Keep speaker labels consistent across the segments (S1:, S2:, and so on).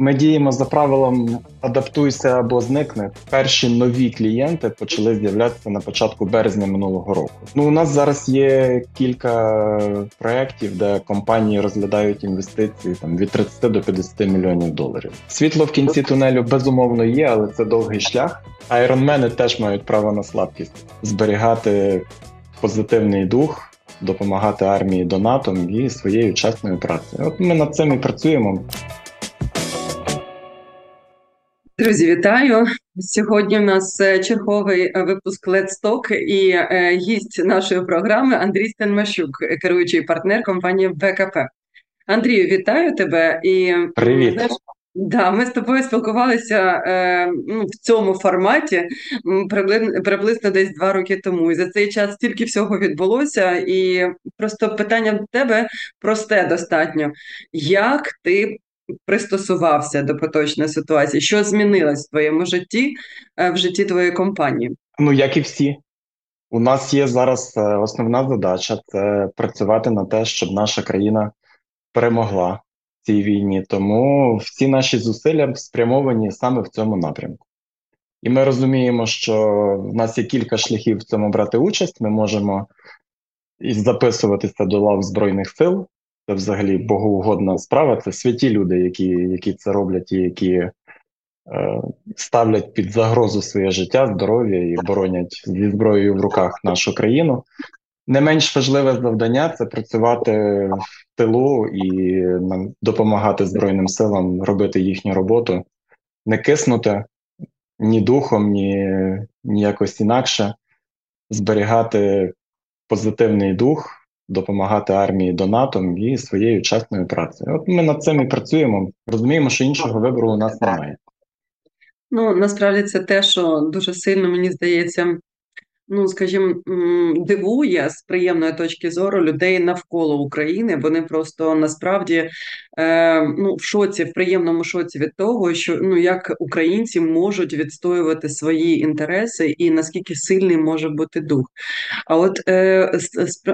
S1: Ми діємо за правилом адаптуйся або зникне. Перші нові клієнти почали з'являтися на початку березня минулого року. Ну у нас зараз є кілька проєктів, де компанії розглядають інвестиції там від 30 до 50 мільйонів доларів. Світло в кінці тунелю безумовно є, але це довгий шлях. Айронмени теж мають право на слабкість зберігати позитивний дух. Допомагати армії донатом і своєю чесною працею. От ми над цим і працюємо.
S2: Друзі, вітаю сьогодні. У нас е, черговий е, випуск Let's Talk і е, гість нашої програми Андрій Стенмащук, керуючий партнер компанії БКП. Андрію, вітаю тебе і
S1: привіт. Знаєш,
S2: Да, ми з тобою спілкувалися е, ну, в цьому форматі приблизно, приблизно десь два роки тому. І за цей час стільки всього відбулося, і просто питання до тебе просте достатньо. Як ти пристосувався до поточної ситуації? Що змінилось в твоєму житті, е, в житті твоєї компанії?
S1: Ну, як і всі. У нас є зараз е, основна задача це працювати на те, щоб наша країна перемогла в цій війні. Тому всі наші зусилля спрямовані саме в цьому напрямку. І ми розуміємо, що в нас є кілька шляхів в цьому брати участь. Ми можемо записуватися до лав Збройних сил, це взагалі богоугодна справа. Це святі люди, які які це роблять і які е, ставлять під загрозу своє життя, здоров'я і боронять зі зброєю в руках нашу країну. Не менш важливе завдання це працювати в тилу і допомагати Збройним силам робити їхню роботу, не киснути ні духом, ні, ні якось інакше, зберігати позитивний дух допомагати армії донатом і своєю чесною працею. От ми над цим і працюємо. Розуміємо, що іншого вибору у нас немає.
S2: Ну насправді це те, що дуже сильно мені здається ну скажімо, дивує з приємної точки зору людей навколо України. Вони просто насправді ну в шоці, в приємному шоці від того, що ну як українці можуть відстоювати свої інтереси і наскільки сильний може бути дух. А от е,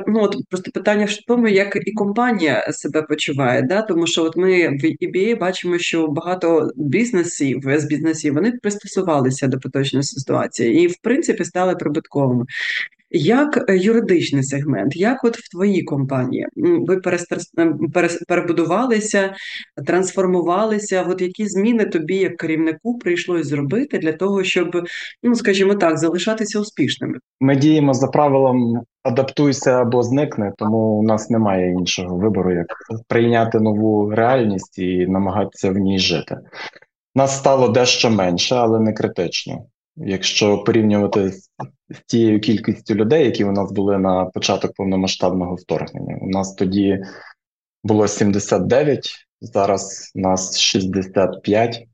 S2: ну, от просто питання в тому, як і компанія себе почуває, да тому що от ми в EBA бачимо, що багато бізнесів з бізнесів вони пристосувалися до поточної ситуації і в принципі стали прибутковими. Як е, юридичний сегмент, як от в твоїй компанії ви перебудувалися, трансформувалися? От які зміни тобі, як керівнику, прийшлось зробити для того, щоб, ну скажімо так, залишатися успішними?
S1: Ми діємо за правилом адаптуйся або зникне, тому у нас немає іншого вибору, як прийняти нову реальність і намагатися в ній жити. Нас стало дещо менше, але не критично. Якщо порівнювати з тією кількістю людей, які у нас були на початок повномасштабного вторгнення, у нас тоді було 79, зараз нас 65.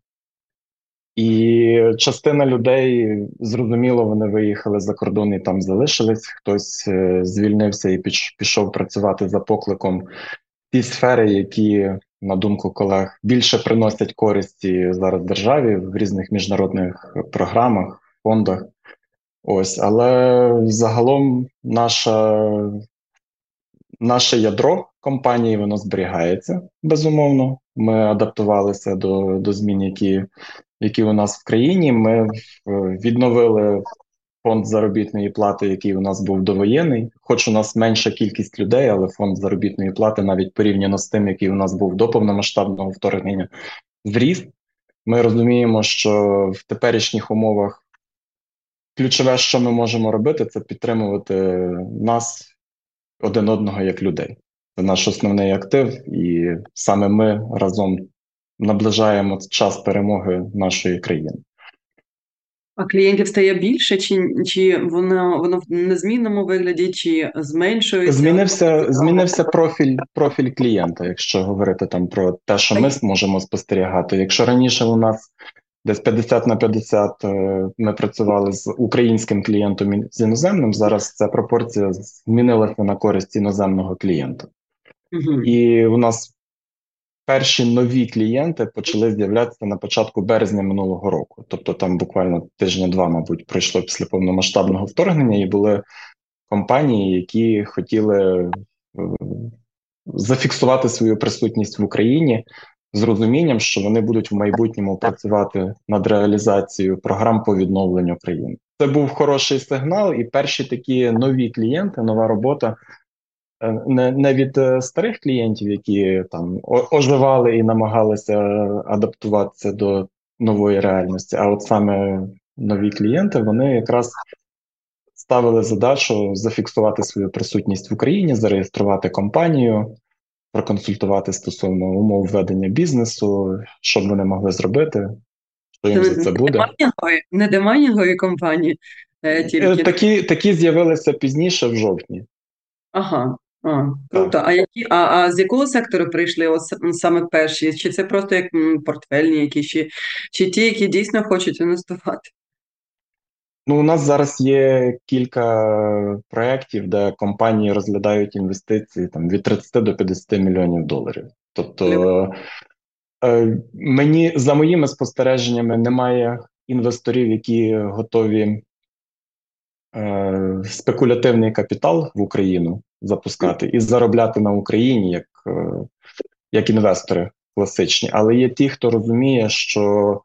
S1: І частина людей зрозуміло, вони виїхали за кордон і там залишились. Хтось е, звільнився і пішов працювати за покликом ті сфери, які на думку колег, більше приносять користі зараз державі в різних міжнародних програмах, фондах. Ось, але загалом наша, наше ядро компанії воно зберігається безумовно. Ми адаптувалися до до змін, які які у нас в країні. Ми відновили фонд заробітної плати, який у нас був довоєнний. Хоч у нас менша кількість людей, але фонд заробітної плати, навіть порівняно з тим, який у нас був до повномасштабного вторгнення, зріс. Ми розуміємо, що в теперішніх умовах ключове, що ми можемо робити, це підтримувати нас один одного як людей. Це наш основний актив, і саме ми разом наближаємо час перемоги нашої країни.
S2: А клієнтів стає більше, чи чи воно воно в незмінному вигляді, чи зменшується?
S1: Змінився змінився профіль профіль клієнта, якщо говорити там про те, що ми можемо спостерігати. Якщо раніше у нас десь 50 на 50 е, ми працювали з українським клієнтом і з іноземним, зараз ця пропорція змінилася на користь іноземного клієнта. Угу. І у нас перші нові клієнти почали з'являтися на початку березня минулого року. Тобто там буквально тижня-два, мабуть, пройшло після повномасштабного вторгнення, і були компанії, які хотіли е, зафіксувати свою присутність в Україні з розумінням, що вони будуть в майбутньому працювати над реалізацією програм по відновленню країни. Це був хороший сигнал, і перші такі нові клієнти, нова робота. Е, не не від е, старих клієнтів, які там оживали і намагалися адаптуватися до нової реальності, а от саме нові клієнти вони якраз ставили задачу зафіксувати свою присутність в Україні, зареєструвати компанію, проконсультувати стосовно умов ведення бізнесу, що б вони могли зробити, що їм за це буде.
S2: Не демайнінгові компанії. Е, тільки.
S1: Такі такі з'явилися пізніше в жовтні.
S2: Ага, а, круто. А які а, а з якого сектору прийшли от саме перші? Чи це просто як портфельні, які чи, чи ті, які дійсно хочуть інвестувати?
S1: Ну, у нас зараз є кілька проєктів, де компанії розглядають інвестиції там від 30 до 50 мільйонів доларів. Тобто е, мені за моїми спостереженнями немає інвесторів, які готові е, спекулятивний капітал в Україну запускати і заробляти на Україні як, е, як інвестори класичні. Але є ті, хто розуміє, що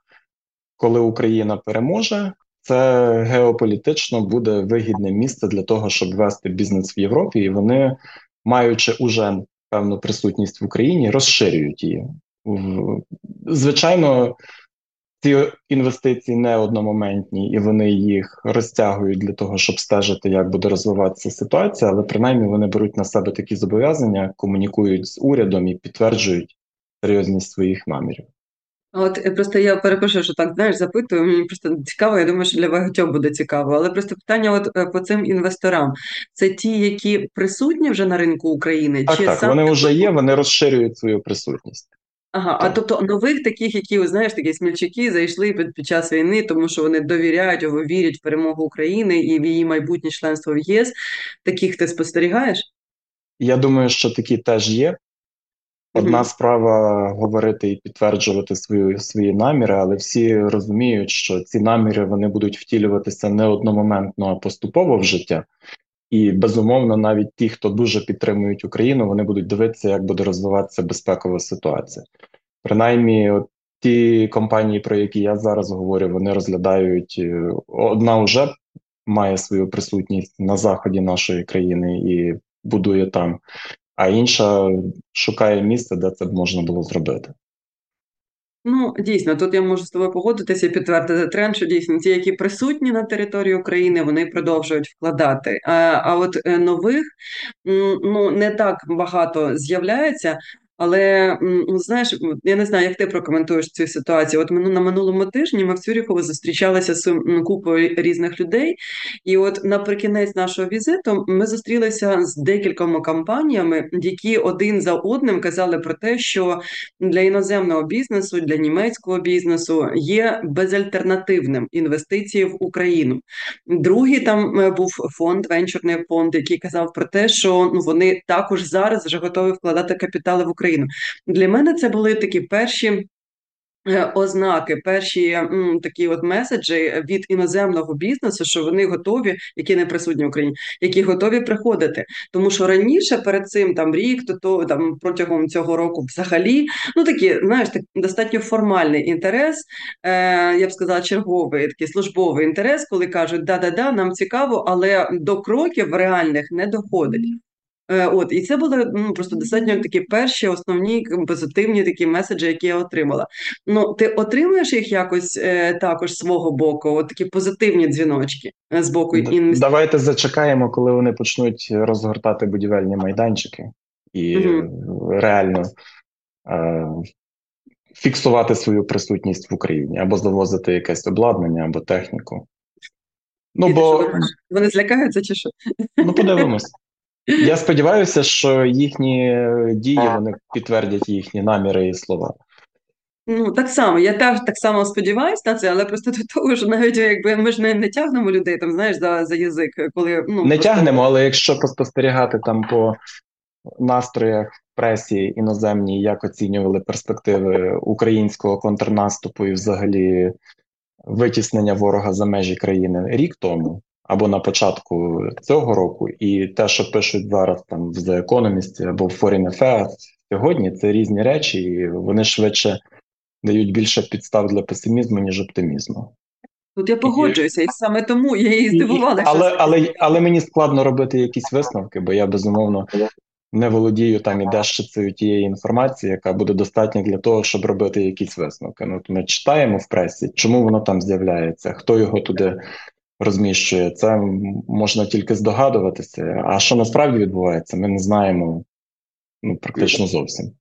S1: коли Україна переможе це геополітично буде вигідне місце для того, щоб вести бізнес в Європі, і вони, маючи уже певну присутність в Україні, розширюють її. Звичайно, ці інвестиції не одномоментні, і вони їх розтягують для того, щоб стежити, як буде розвиватися ситуація, але принаймні вони беруть на себе такі зобов'язання, комунікують з урядом і підтверджують серйозність своїх намірів.
S2: От е, просто я перепрошую, що так знаєш, запитую. Мені просто цікаво. Я думаю, що для багатьох буде цікаво. Але просто питання, от е, по цим інвесторам, це ті, які присутні вже на ринку України,
S1: так, чи так, сам... вони вже є, вони розширюють свою присутність.
S2: Ага, так. а тобто нових таких, які знаєш, такі смільчаки зайшли під, під час війни, тому що вони довіряють або вірять в перемогу України і в її майбутнє членство в ЄС. Таких ти спостерігаєш?
S1: Я думаю, що такі теж є. Одна справа говорити і підтверджувати свої свої наміри, але всі розуміють, що ці наміри вони будуть втілюватися не одномоментно, а поступово в життя. І безумовно, навіть ті, хто дуже підтримують Україну, вони будуть дивитися, як буде розвиватися безпекова ситуація. Принаймні, от ті компанії, про які я зараз говорю, вони розглядають е, одна вже має свою присутність на заході нашої країни і будує там а інша шукає місце, де це можна було зробити.
S2: Ну, дійсно, тут я можу з тобою погодитися і підтвердити тренд, що дійсно ті, які присутні на території України, вони продовжують вкладати. А а от е, нових ну не так багато з'являється. Але ну, знаєш, я не знаю, як ти прокоментуєш цю ситуацію. От на минулому тижні ми в Цюріхово зустрічалися з купою різних людей, і от наприкінець нашого візиту ми зустрілися з декількома компаніями, які один за одним казали про те, що для іноземного бізнесу, для німецького бізнесу є безальтернативним інвестиції в Україну. Другий там е, був фонд, венчурний фонд, який казав про те, що ну вони також зараз вже готові вкладати капітали в Україну. Україну. Для мене це були такі перші. Е, ознаки, перші м, такі от меседжі від іноземного бізнесу, що вони готові, які не присутні в Україні, які готові приходити. Тому що раніше перед цим там рік, то то там протягом цього року, взагалі, ну такі, знаєш, так достатньо формальний інтерес. е, Я б сказала, черговий такий службовий інтерес, коли кажуть, да-да-да, нам цікаво, але до кроків реальних не доходить. Е, от, і це були ну, просто достатньо такі перші основні позитивні такі меседжі, які я отримала. Ну, ти отримуєш їх якось е, також з свого боку, от такі позитивні дзвіночки е, з боку інвесторів?
S1: Давайте зачекаємо, коли вони почнуть розгортати будівельні майданчики і угу. реально е, фіксувати свою присутність в Україні або завозити якесь обладнання або техніку.
S2: Ну, бо... Вони злякаються чи що?
S1: Ну, подивимось. Я сподіваюся, що їхні дії вони підтвердять їхні наміри і слова.
S2: Ну, так само, я теж так само сподіваюся на це, але просто до того, що навіть якби ми ж не, не тягнемо людей там, знаєш, за за язик, коли ну
S1: не просто... тягнемо, але якщо поспостерігати там по настроях в пресі іноземній, як оцінювали перспективи українського контрнаступу і взагалі витіснення ворога за межі країни рік тому, або на початку цього року, і те, що пишуть зараз там в The Economist або в Foreign Affairs, сьогодні, це різні речі, і вони швидше дають більше підстав для песимізму, ніж оптимізму.
S2: Тут я погоджуюся, і саме тому я її здивувала.
S1: Але, але, але мені складно робити якісь висновки, бо я безумовно не володію там і дещицею тієї інформації, яка буде достатня для того, щоб робити якісь висновки. Ну, Ми читаємо в пресі, чому воно там з'являється, хто його туди розміщує. Це можна тільки здогадуватися. А що насправді відбувається, ми не знаємо ну, практично зовсім.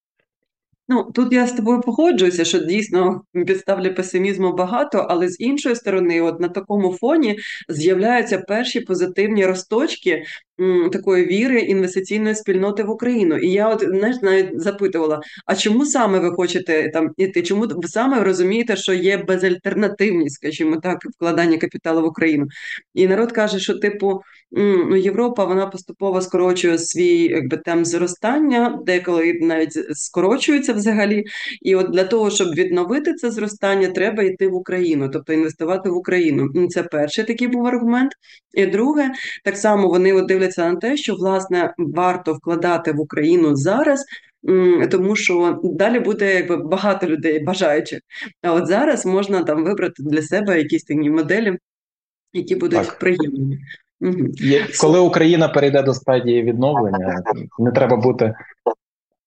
S2: Ну тут я з тобою погоджуюся, що дійсно підстав для песимізму багато, але з іншої сторони, от на такому фоні з'являються перші позитивні росточки м, такої віри інвестиційної спільноти в Україну. І я, от знаєш, навіть запитувала: а чому саме ви хочете там іти? Чому ви саме розумієте, що є безальтернативність, скажімо так, вкладання капіталу в Україну? І народ каже, що типу ну, Європа вона поступово скорочує свій якби темп зростання, деколи навіть скорочується взагалі. І от для того, щоб відновити це зростання, треба йти в Україну, тобто інвестувати в Україну. Це перший такий був аргумент. І друге, так само вони от дивляться на те, що власне варто вкладати в Україну зараз. Тому що далі буде якби багато людей бажаючих. А от зараз можна там вибрати для себе якісь такі моделі, які будуть так. приємними.
S1: Коли Україна перейде до стадії відновлення, не треба бути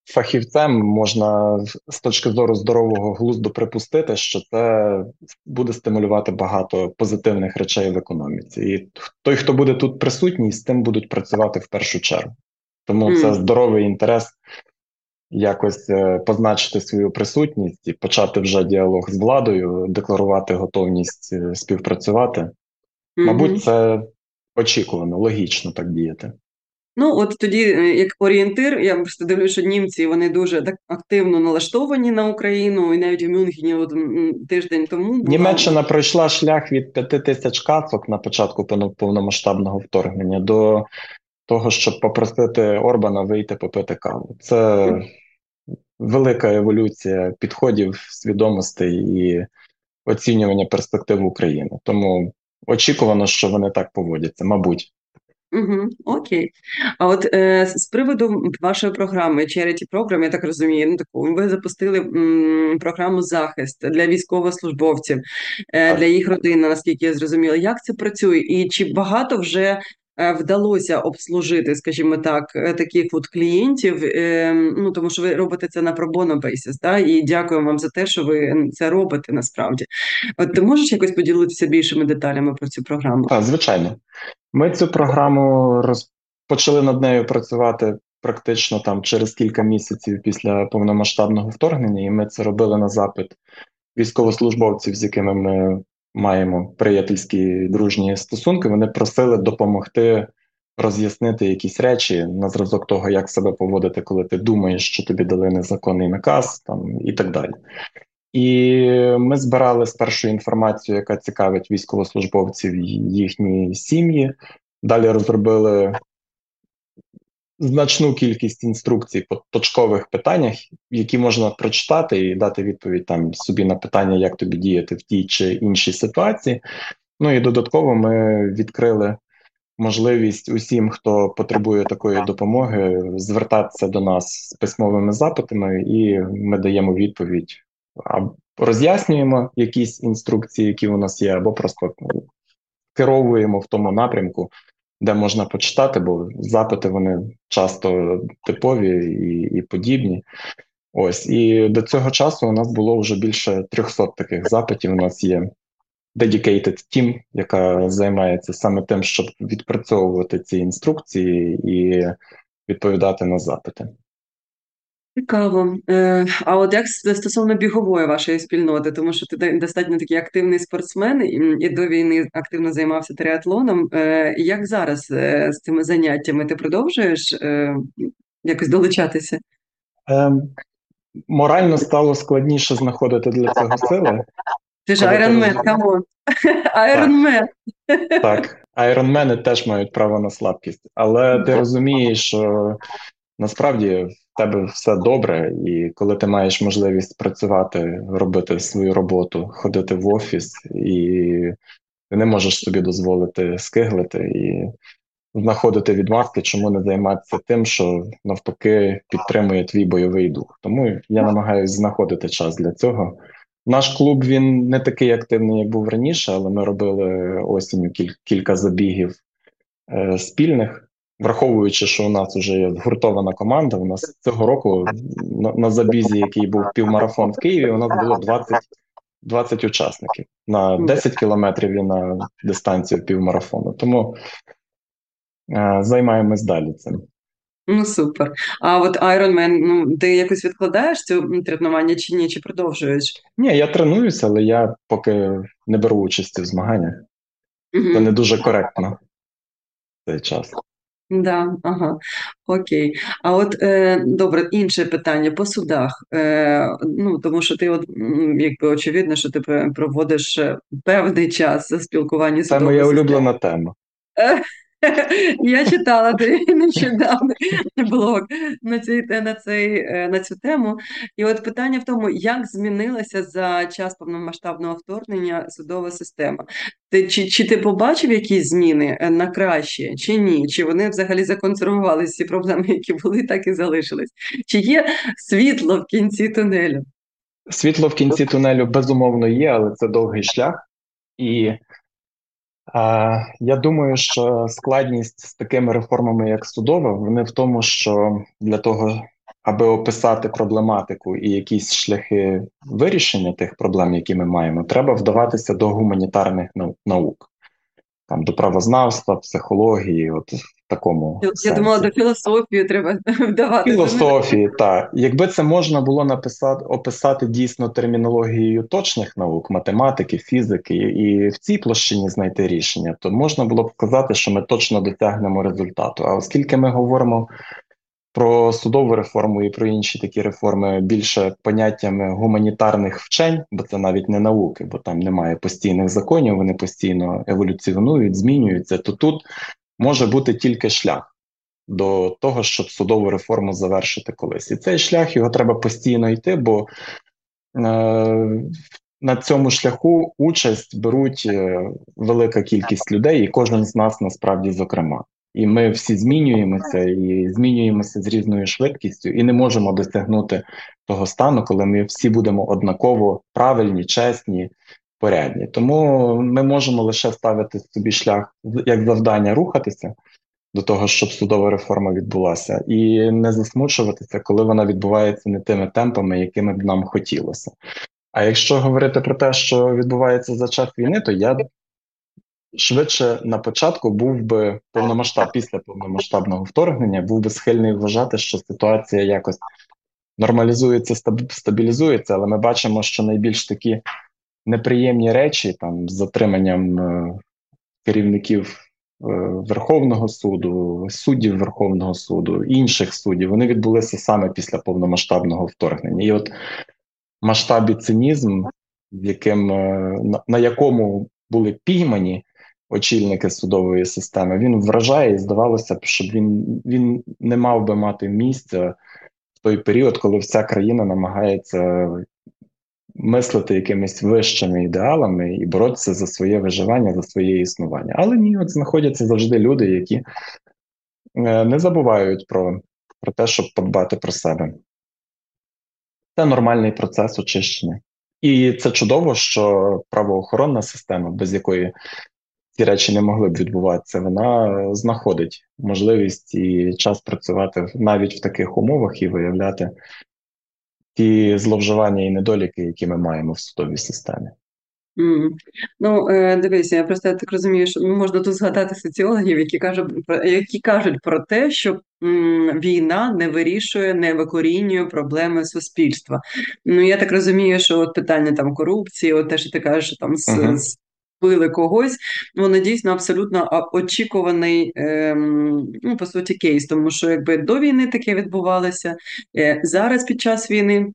S1: фахівцем, можна з точки зору здорового глузду припустити, що це буде стимулювати багато позитивних речей в економіці. І той, хто буде тут присутній, з тим будуть працювати в першу чергу. Тому mm. це здоровий інтерес якось е, позначити свою присутність і почати вже діалог з владою, декларувати готовність е, співпрацювати. Mm-hmm. Мабуть, це очікувано, логічно так діяти.
S2: Ну, от тоді, е, як орієнтир, я просто дивлюся, що німці вони дуже так активно налаштовані на Україну, і навіть у Мюнхені от тиждень тому була...
S1: Німеччина пройшла шлях від п'яти тисяч кацок на початку повномасштабного вторгнення до того, щоб попросити Орбана вийти попити каву. Це велика еволюція підходів, свідомостей і оцінювання перспектив України. Тому очікувано, що вони так поводяться, мабуть.
S2: Угу, Окей. А от е, з приводу вашої програми Charity Program, я так розумію, ну таку ви запустили м, програму захист для військовослужбовців, е, для їх родин, наскільки я зрозуміла. Як це працює, і чи багато вже вдалося обслужити, скажімо так, е, таких от клієнтів. Е, ну тому що ви робите це на пробоно бейсіс, да? і дякую вам за те, що ви це робите насправді. От ти можеш якось поділитися більшими деталями про цю програму?
S1: Так, звичайно, ми цю програму розпочали над нею працювати. Практично там через кілька місяців після повномасштабного вторгнення, і ми це робили на запит військовослужбовців, з якими ми маємо приятельські дружні стосунки, вони просили допомогти роз'яснити якісь речі на зразок того, як себе поводити, коли ти думаєш, що тобі дали незаконний наказ, там і так далі. І ми збирали спершу інформацію, яка цікавить військовослужбовців їхні сім'ї. Далі розробили значну кількість інструкцій по точкових питаннях, які можна прочитати і дати відповідь там собі на питання, як тобі діяти в тій чи іншій ситуації. Ну і додатково ми відкрили можливість усім, хто потребує такої допомоги, звертатися до нас з письмовими запитами, і ми даємо відповідь або роз'яснюємо якісь інструкції, які у нас є, або просто керовуємо в тому напрямку, де можна почитати, бо запити вони часто типові і і подібні. Ось і до цього часу у нас було вже більше 300 таких запитів. У нас є dedicated team, яка займається саме тим, щоб відпрацьовувати ці інструкції і відповідати на запити.
S2: Цікаво. Е, а от як стосовно бігової вашої спільноти, тому що ти достатньо такий активний спортсмен і до війни активно займався триатлоном. Е, як зараз е, з цими заняттями ти продовжуєш якось долучатися?
S1: Ем, морально стало складніше знаходити для цього сили.
S2: Ти ж Ironman, come on. Ironman.
S1: Так, Ironmen и теж мають право на слабкість, але ти розумієш, що насправді тебе все добре, і коли ти маєш можливість працювати, робити свою роботу, ходити в офіс, і ти не можеш собі дозволити скиглити і знаходити відмазки, чому не займатися тим, що навпаки підтримує твій бойовий дух. Тому я намагаюся знаходити час для цього. Наш клуб він не такий активний, як був раніше, але ми робили осінню кіль- кілька забігів е, спільних. Враховуючи, що у нас вже є згуртована команда, у нас цього року на, на забізі, який був півмарафон в Києві, у нас було 20, 20 учасників на 10 кілометрів і на дистанцію півмарафону. Тому е, займаємось далі цим.
S2: Ну, супер. А от Ironman, ну, ти якось відкладаєш це тренування чи ні, чи продовжуєш?
S1: Ні, я тренуюся, але я поки не беру участі в змаганнях. Це не дуже коректно в цей час.
S2: Да, ага, окей. А от е, добре, інше питання по судах. Е, ну, тому що ти, от якби очевидно, що ти проводиш е, певний час спілкування з
S1: Це моя улюблена тема.
S2: Я читала нещодавно блог на цей, на, цей, е, на цю тему. І от питання в тому, як змінилася за час повномасштабного вторгнення судова система. Ти, Чи чи ти побачив якісь зміни е, на краще, чи ні? Чи вони взагалі законсервувалися ці проблеми, які були, так і залишились? Чи є світло в кінці тунелю?
S1: Світло в кінці тунелю безумовно є, але це довгий шлях. І я думаю, що складність з такими реформами, як судова, вони в тому, що для того, аби описати проблематику і якісь шляхи вирішення тих проблем, які ми маємо, треба вдаватися до гуманітарних наук, там до правознавства, психології, от такому.
S2: Я сенсі. думала, до філософії треба вдавати.
S1: Філософії, так. Якби це можна було написати, описати дійсно термінологією точних наук, математики, фізики, і в цій площині знайти рішення, то можна було б сказати, що ми точно досягнемо результату. А оскільки ми говоримо про судову реформу і про інші такі реформи більше поняттями гуманітарних вчень, бо це навіть не науки, бо там немає постійних законів, вони постійно еволюціонують, змінюються, то тут може бути тільки шлях до того, щоб судову реформу завершити колись. І цей шлях його треба постійно йти, бо е, на цьому шляху участь беруть е, велика кількість людей, і кожен з нас насправді зокрема. І ми всі змінюємося і змінюємося з різною швидкістю, і не можемо досягнути того стану, коли ми всі будемо однаково правильні, чесні, порядні. Тому ми можемо лише ставити собі шлях як завдання рухатися до того, щоб судова реформа відбулася, і не засмучуватися, коли вона відбувається не тими темпами, якими б нам хотілося. А якщо говорити про те, що відбувається за час війни, то я швидше на початку був би повномасштаб після повномасштабного вторгнення, був би схильний вважати, що ситуація якось нормалізується, стабілізується, але ми бачимо, що найбільш такі неприємні речі там з затриманням е, керівників е, Верховного суду, суддів Верховного суду, інших суддів, вони відбулися саме після повномасштабного вторгнення. І от масштабі цинізм, яким, е, на, на якому були піймані очільники судової системи, він вражає і здавалося б, щоб він, він не мав би мати місця той період, коли вся країна намагається мислити якимись вищими ідеалами і боротися за своє виживання, за своє існування. Але ні, от знаходяться завжди люди, які е, не забувають про, про те, щоб подбати про себе. Це нормальний процес очищення. І це чудово, що правоохоронна система, без якої ці речі не могли б відбуватися, вона знаходить можливість і час працювати навіть в таких умовах і виявляти ті зловживання і недоліки, які ми маємо в судовій системі.
S2: Mm. Ну, е, дивися, я просто так розумію, що ну, можна тут згадати соціологів, які кажуть які кажуть про те, що м, війна не вирішує, не викорінює проблеми суспільства. Ну я так розумію, що от питання там корупції, от те, що ти кажеш, там там uh-huh. Збили когось, воно дійсно абсолютно очікуваний, ем, ну по суті, кейс, тому що якби до війни таке відбувалося е, зараз під час війни.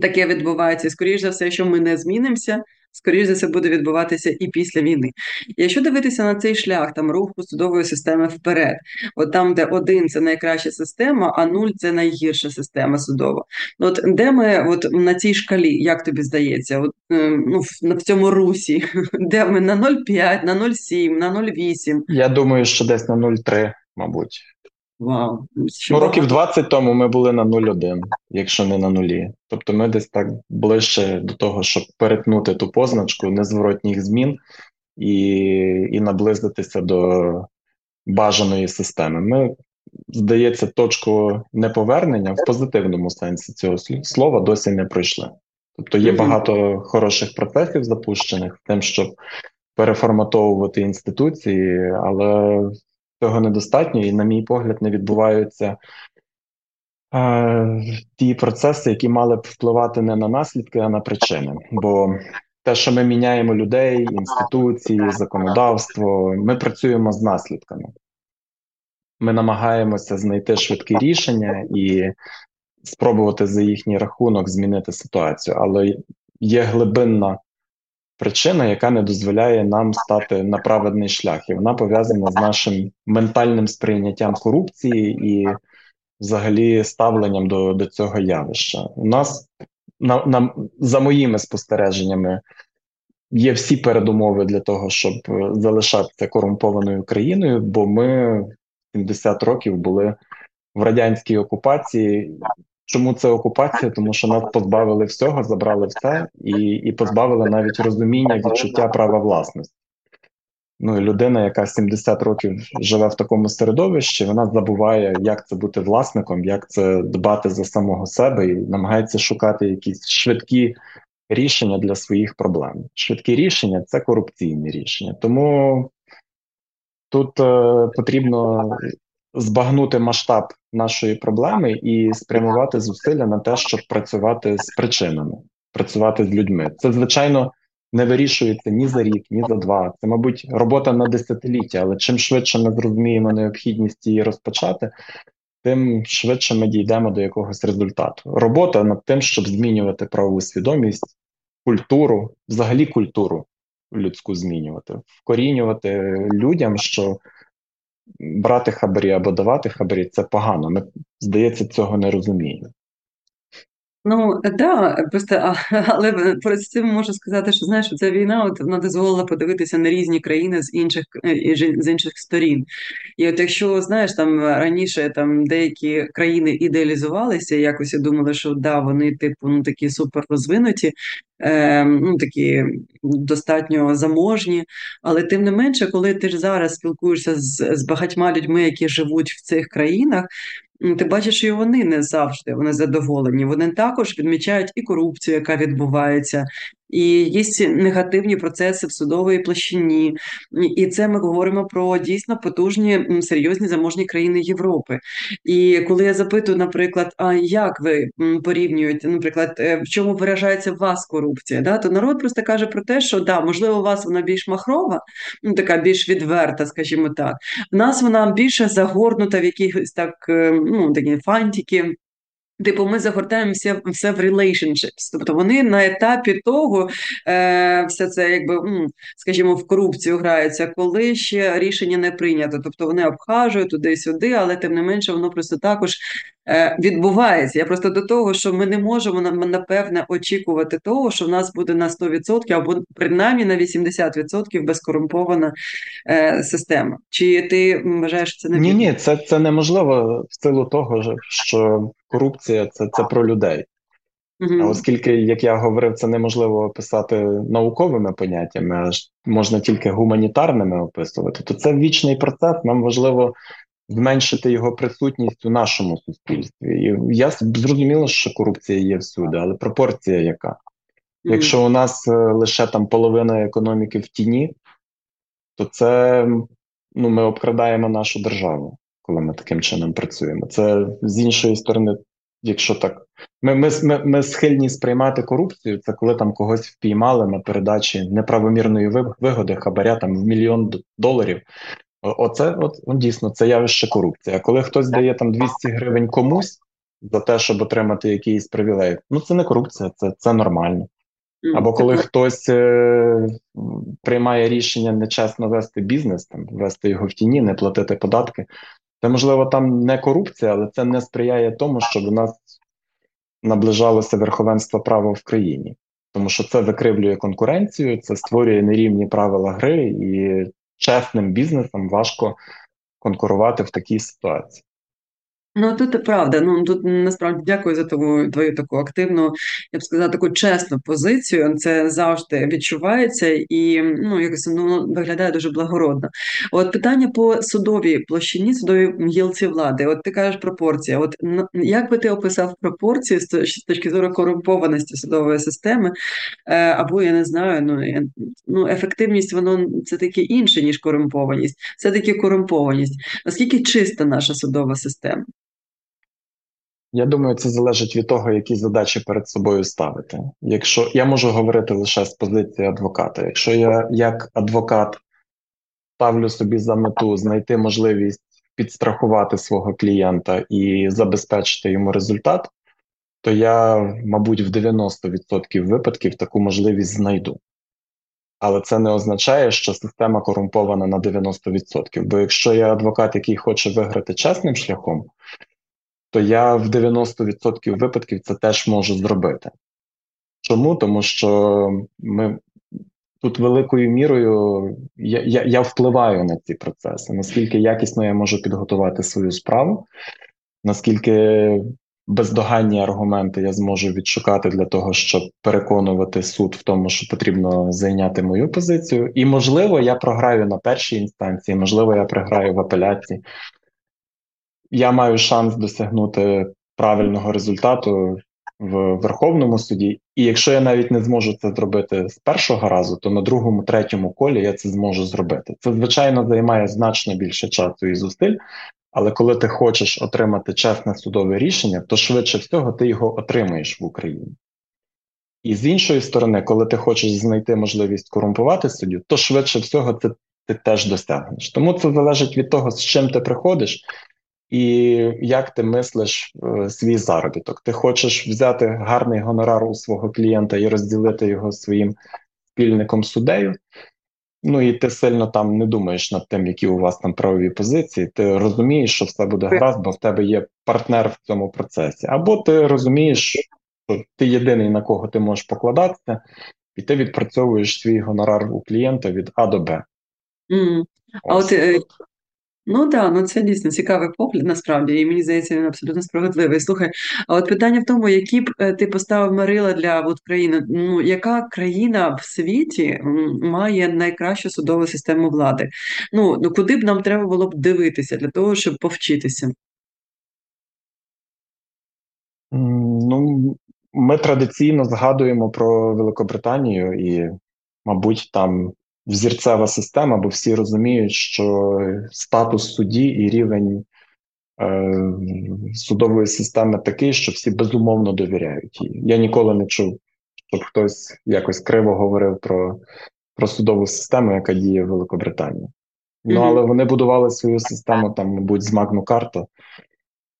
S2: Таке відбувається, скоріш за все, що ми не змінимося, скоріш за все буде відбуватися і після війни. Якщо дивитися на цей шлях, там руху судової системи вперед, от там, де один це найкраща система, а нуль це найгірша система судова. От де ми от на цій шкалі, як тобі здається, от ем, ну в, в цьому русі, де ми на 0,5, на 0,7, на 0,8?
S1: Я думаю, що десь на 0,3, мабуть.
S2: Вау.
S1: Ну, років 20 тому ми були на 0,1, якщо не на нулі. Тобто ми десь так ближче до того, щоб перетнути ту позначку незворотніх змін і і наблизитися до бажаної системи. Ми, здається, точку неповернення в позитивному сенсі цього слова досі не пройшли. Тобто є багато хороших процесів запущених тим, щоб переформатовувати інституції, але цього недостатньо, і, на мій погляд, не відбуваються е, ті процеси, які мали б впливати не на наслідки, а на причини. Бо те, що ми міняємо людей, інституції, законодавство, ми працюємо з наслідками. Ми намагаємося знайти швидкі рішення і спробувати за їхній рахунок змінити ситуацію, але є глибинна причина, яка не дозволяє нам стати на праведний шлях, і вона пов'язана з нашим ментальним сприйняттям корупції і, взагалі, ставленням до до цього явища. У нас на, на за моїми спостереженнями. Є всі передумови для того, щоб залишатися корумпованою країною, бо ми 70 років були в радянській окупації, Чому це окупація? Тому що нас позбавили всього, забрали все і і позбавили навіть розуміння відчуття права власності. Ну і людина, яка 70 років живе в такому середовищі, вона забуває, як це бути власником, як це дбати за самого себе, і намагається шукати якісь швидкі рішення для своїх проблем. Швидкі рішення це корупційні рішення. Тому тут е, потрібно збагнути масштаб нашої проблеми і спрямувати зусилля на те, щоб працювати з причинами, працювати з людьми. Це звичайно не вирішується ні за рік, ні за два. Це, мабуть, робота на десятиліття, але чим швидше ми зрозуміємо необхідність її розпочати. Тим швидше ми дійдемо до якогось результату. Робота над тим, щоб змінювати правову свідомість, культуру, взагалі культуру людську змінювати, вкорінювати людям, що брати хабарі або давати хабарі це погано. Ми, здається, цього не розуміємо.
S2: Ну да, просто але перед цим можу сказати, що знаєш, ця війна от вона дозволила подивитися на різні країни з інших е, з інших сторін. І от якщо знаєш, там раніше там деякі країни ідеалізувалися, якось і думали, що да, вони типу ну такі супер розвинуті, е, ну такі достатньо заможні. Але тим не менше, коли ти ж зараз спілкуєшся з, з багатьма людьми, які живуть в цих країнах, ти бачиш, що і вони не завжди вони задоволені. Вони також відмічають і корупцію, яка відбувається, і є негативні процеси в судовій площині. І це ми говоримо про дійсно потужні серйозні заможні країни Європи. І коли я запитую, наприклад, а як ви порівнюєте, наприклад, е, в чому виражається в вас корупція? Да? То народ просто каже про те, що да, можливо, у вас вона більш махрова, ну така більш відверта, скажімо так. В нас вона більше загорнута в якихось так, е, ну такі фантики. Типу, ми загортаємося все, в relationships. Тобто вони на етапі того, е, все це якби, скажімо, в корупцію граються, коли ще рішення не прийнято. Тобто вони обхажують туди-сюди, але тим не менше воно просто також відбувається. Я просто до того, що ми не можемо напевне очікувати того, що в нас буде на 100% або принаймні на 80% безкорумпована е, система. Чи ти вважаєш що це не
S1: ні? Ні, це це неможливо в силу того, що корупція це це про людей. А оскільки, як я говорив, це неможливо описати науковими поняттями, а можна тільки гуманітарними описувати, то це вічний процес. Нам важливо зменшити його присутність у нашому суспільстві. І я зрозуміло, що корупція є всюди, але пропорція яка? Якщо у нас е, лише там половина економіки в тіні, то це ну, ми обкрадаємо нашу державу коли ми таким чином працюємо. Це з іншої сторони, якщо так, ми ми, ми, ми схильні сприймати корупцію, це коли там когось впіймали на передачі неправомірної вигоди, хабаря там в мільйон доларів. Оце от ну, дійсно це явище корупції. А коли хтось дає там 200 гривень комусь за те, щоб отримати якийсь привілей, ну це не корупція, це, це нормально. Або коли хтось е, приймає рішення нечесно вести бізнес, там вести його в тіні, не платити податки. Це можливо там не корупція, але це не сприяє тому, щоб у нас наближалося верховенство права в країні, тому що це викривлює конкуренцію, це створює нерівні правила гри, і чесним бізнесом важко конкурувати в такій ситуації.
S2: Ну, тут правда. Ну тут насправді дякую за твою твою таку активну, я б сказала, таку чесну позицію. Це завжди відчувається і ну якось ну виглядає дуже благородно. От питання по судовій площині, судовій гілці влади. От ти кажеш пропорція. От як би ти описав пропорції з точки зору корумпованості судової системи? Е, або я не знаю, ну ну ефективність воно це таке інше ніж корумпованість. Все таки корумпованість. Наскільки чиста наша судова система?
S1: Я думаю, це залежить від того, які задачі перед собою ставити. Якщо я можу говорити лише з позиції адвоката, якщо я як адвокат ставлю собі за мету знайти можливість підстрахувати свого клієнта і забезпечити йому результат, то я, мабуть, в 90% випадків таку можливість знайду. Але це не означає, що система корумпована на 90%. Бо якщо я адвокат, який хоче виграти чесним шляхом, то я в 90% випадків це теж можу зробити. Чому? Тому що ми тут великою мірою я, я, я впливаю на ці процеси, наскільки якісно я можу підготувати свою справу, наскільки бездоганні аргументи я зможу відшукати для того, щоб переконувати суд в тому, що потрібно зайняти мою позицію. І, можливо, я програю на першій інстанції, можливо, я програю в апеляції я маю шанс досягнути правильного результату в Верховному суді, і якщо я навіть не зможу це зробити з першого разу, то на другому, третьому колі я це зможу зробити. Це звичайно займає значно більше часу і зусиль. Але коли ти хочеш отримати чесне судове рішення, то швидше всього ти його отримаєш в Україні. І з іншої сторони, коли ти хочеш знайти можливість корумпувати суддю, то швидше всього це ти теж досягнеш. Тому це залежить від того, з чим ти приходиш, і як ти мислиш е, свій заробіток. Ти хочеш взяти гарний гонорар у свого клієнта і розділити його своїм спільником суддею. Ну і ти сильно там не думаєш над тим, які у вас там правові позиції. Ти розумієш, що все буде гаразд, бо в тебе є партнер в цьому процесі. Або ти розумієш, що ти єдиний на кого ти можеш покладатися, і ти відпрацьовуєш свій гонорар у клієнта від А до Б.
S2: Mm. А от Ну да, ну це дійсно цікавий погляд, насправді, і мені здається, він абсолютно справедливий. Слухай, а от питання в тому, які б е, ти поставив Марила для от країни, ну яка країна в світі має найкращу судову систему влади? Ну, ну куди б нам треба було б дивитися для того, щоб повчитися?
S1: Ну, ми традиційно згадуємо про Великобританію і, мабуть, там взірцева система, бо всі розуміють, що статус судді і рівень е, судової системи такий, що всі безумовно довіряють їй. Я ніколи не чув, щоб хтось якось криво говорив про про судову систему, яка діє в Великобританії. Ну, але вони будували свою систему там, мабуть, з Магну Карту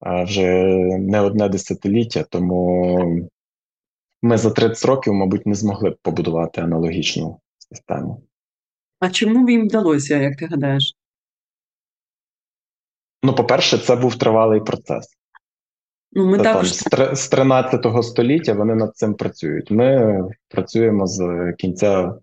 S1: вже не одне десятиліття, тому ми за 30 років, мабуть, не змогли б побудувати аналогічну систему.
S2: А чому їм вдалося, як ти гадаєш?
S1: Ну, по-перше, це був тривалий процес.
S2: Ну, ми
S1: це,
S2: також...
S1: там, з 13 століття вони над цим працюють. Ми працюємо з кінця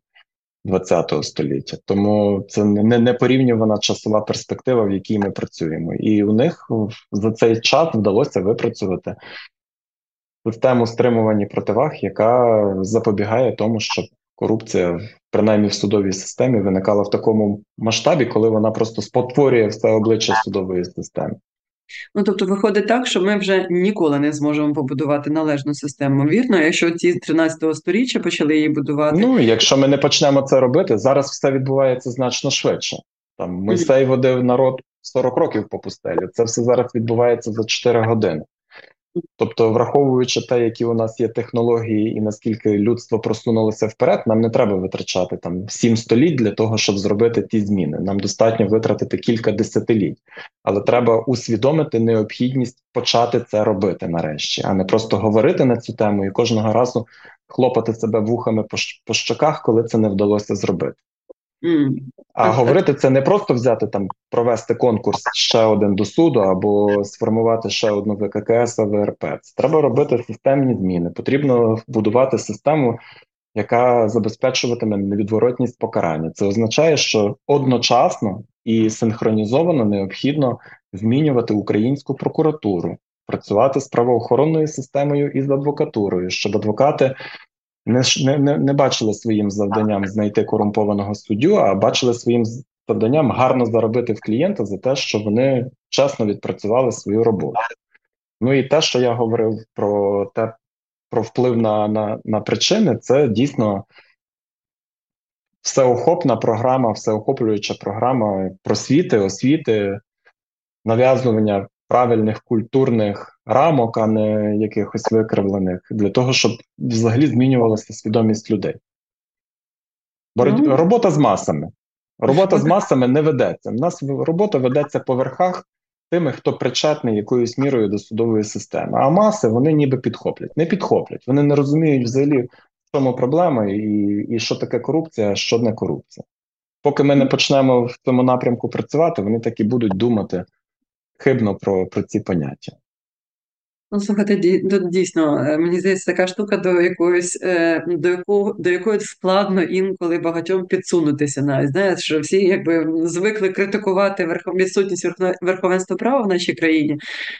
S1: 20 століття, тому це не, не порівнювана часова перспектива, в якій ми працюємо. І у них за цей час вдалося випрацювати систему стримування противаг, яка запобігає тому, щоб корупція, принаймні в судовій системі, виникала в такому масштабі, коли вона просто спотворює все обличчя судової системи.
S2: Ну, тобто, виходить так, що ми вже ніколи не зможемо побудувати належну систему. Вірно, якщо ці 13 століття почали її будувати.
S1: Ну, якщо ми не почнемо це робити, зараз все відбувається значно швидше. Там Мойсей водив народ 40 років по пустелі. Це все зараз відбувається за 4 години. Тобто, враховуючи те, які у нас є технології, і наскільки людство просунулося вперед, нам не треба витрачати там сім століть для того, щоб зробити ті зміни. Нам достатньо витратити кілька десятиліть, але треба усвідомити необхідність почати це робити нарешті, а не просто говорити на цю тему і кожного разу хлопати себе вухами по, щоках, коли це не вдалося зробити.
S2: Mm.
S1: А говорити це не просто взяти там, провести конкурс ще один до суду або сформувати ще одну ВККС ВРП. Це треба робити системні зміни. Потрібно будувати систему, яка забезпечуватиме невідворотність покарання. Це означає, що одночасно і синхронізовано необхідно змінювати українську прокуратуру, працювати з правоохоронною системою і з адвокатурою, щоб адвокати не не, не бачили своїм завданням знайти корумпованого суддю, а бачили своїм завданням гарно заробити в клієнта за те, що вони чесно відпрацювали свою роботу. Ну і те, що я говорив про те, про вплив на, на, на причини, це дійсно. Всеохопна програма, всеохоплююча програма просвіти, освіти, нав'язування правильних культурних рамок, а не якихось викривлених, для того, щоб взагалі змінювалася свідомість людей. Боротьба mm. робота з масами. Робота з масами не ведеться. У нас робота ведеться по верхах тими, хто причетний якоюсь мірою до судової системи. А маси вони ніби підхоплять. Не підхоплять. Вони не розуміють взагалі, в чому проблема, і, і що таке корупція, а що не корупція. Поки ми не почнемо в цьому напрямку працювати, вони так і будуть думати хибно про, про ці поняття.
S2: Ну, слухайте, дійсно, е, мені здається, така штука, до якоїсь е, до якого до якої складно інколи багатьом підсунутися. Навіть знаєш, що всі якби звикли критикувати верхов... відсутність верховенства права в нашій країні.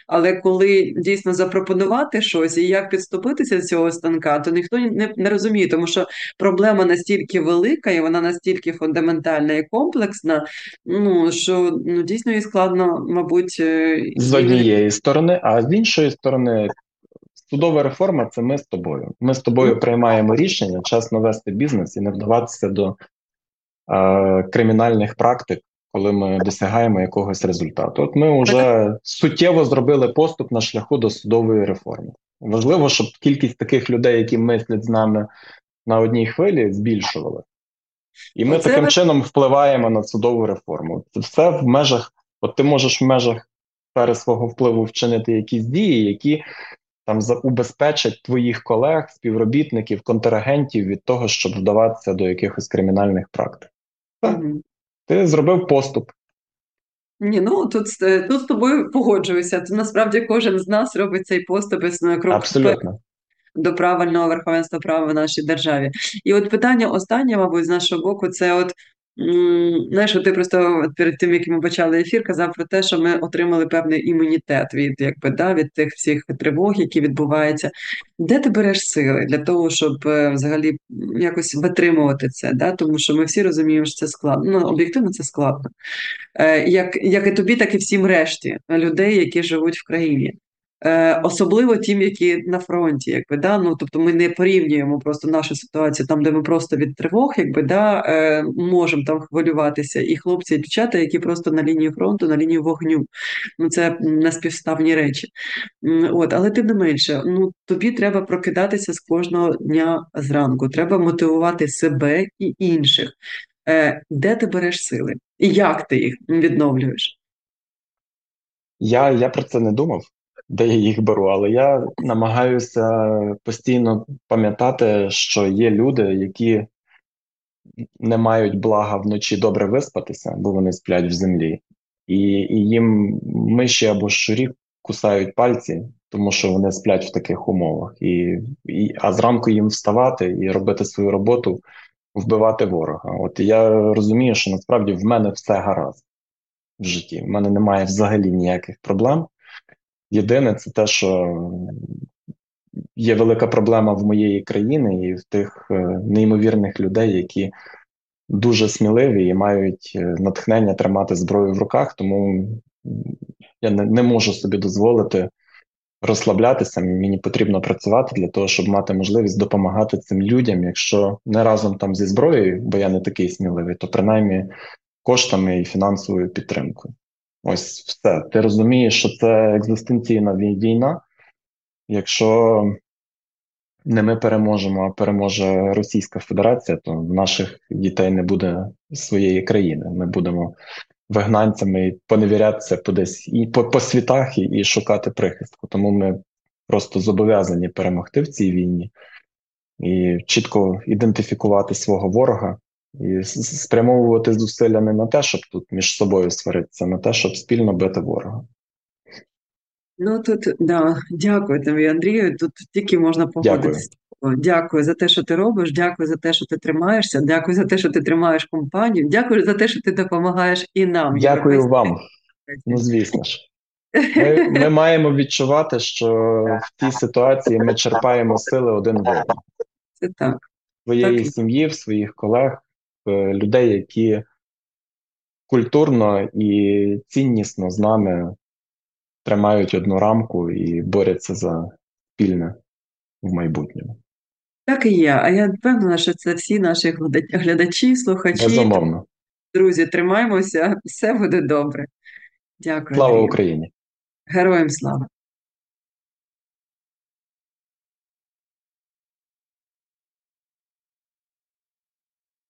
S2: Але коли дійсно запропонувати щось і як підступитися до цього станка, то ніхто не, не розуміє, тому що проблема настільки велика, і вона настільки фундаментальна і комплексна, ну що ну дійсно і складно, мабуть,
S1: е, з однієї сторони, а з іншої сторони сторони, судова реформа це ми з тобою. Ми з тобою приймаємо рішення чесно вести бізнес і не вдаватися до е, кримінальних практик, коли ми досягаємо якогось результату. От ми вже суттєво зробили поступ на шляху до судової реформи. Важливо, щоб кількість таких людей, які мислять з нами на одній хвилі, збільшували. І ми Оце таким ви... чином впливаємо на судову реформу. Це все в межах, от ти можеш в межах сфери свого впливу вчинити якісь дії, які там убезпечать твоїх колег, співробітників, контрагентів від того, щоб вдаватися до якихось кримінальних практик. Так. Mm-hmm. Ти зробив поступ.
S2: Ні, ну тут е, тут з тобою погоджуюся. То насправді кожен з нас робить цей поступ існує крок
S1: Абсолютно.
S2: до правильного верховенства права в нашій державі. І от питання останнє, мабуть, з нашого боку, це от Знаєш, ти просто перед тим, як ми почали ефір, казав про те, що ми отримали певний імунітет від якби, да, від тих всіх тривог, які відбуваються. Де ти береш сили для того, щоб е, взагалі якось витримувати це? Да? Тому що ми всі розуміємо, що це складно. Ну, об'єктивно, це складно. Е, Як як і тобі, так і всім решті людей, які живуть в країні. Е, особливо тим, які на фронті, якби да, ну тобто ми не порівнюємо просто нашу ситуацію там, де ми просто від тривог, якби да, е, можемо там хвилюватися, і хлопці, і дівчата, які просто на лінії фронту, на лінії вогню. Ну це неспівставні речі. От, але тим не менше, ну тобі треба прокидатися з кожного дня зранку. Треба мотивувати себе і інших. Е, Де ти береш сили? І як ти їх відновлюєш?
S1: Я, Я про це не думав де я їх беру, але я намагаюся постійно пам'ятати, що є люди, які не мають блага вночі добре виспатися, бо вони сплять в землі, і і їм миші або щурі кусають пальці, тому що вони сплять в таких умовах, і, і а зранку їм вставати і робити свою роботу, вбивати ворога. От я розумію, що насправді в мене все гаразд в житті. В мене немає взагалі ніяких проблем. Єдине, це те, що є велика проблема в моєї країни і в тих е, неймовірних людей, які дуже сміливі і мають е, натхнення тримати зброю в руках, тому я не, не можу собі дозволити розслаблятися. Мені потрібно працювати для того, щоб мати можливість допомагати цим людям, якщо не разом там зі зброєю, бо я не такий сміливий, то принаймні коштами і фінансовою підтримкою. Ось все. Ти розумієш, що це екзистенційна війна. Якщо не ми переможемо, а переможе Російська Федерація, то в наших дітей не буде своєї країни. Ми будемо вигнанцями і поневірятися подесь і по, по світах і, і шукати прихистку. Тому ми просто зобов'язані перемогти в цій війні. і чітко ідентифікувати свого ворога і спрямовувати зусилля не на те, щоб тут між собою сваритися, а на те, щоб спільно бити ворога.
S2: Ну тут да, дякую тобі, Андрію. Тут тільки можна погодитися. Дякую. дякую за те, що ти робиш. Дякую за те, що ти тримаєшся. Дякую за те, що ти тримаєш компанію. Дякую за те, що ти допомагаєш і нам.
S1: Дякую вам. Ну, звісно ж. Ми ми маємо відчувати, що в цій ситуації ми черпаємо сили один в одному.
S2: Це так.
S1: Своєї так. сім'ї, в своїх колег, людей, які культурно і ціннісно з нами тримають одну рамку і борються за спільне в майбутньому.
S2: Так і є. А я впевнена, що це всі наші глядачі, слухачі.
S1: Безумовно.
S2: Друзі, тримаємося, все буде добре. Дякую.
S1: Слава Україні!
S2: Героям слава!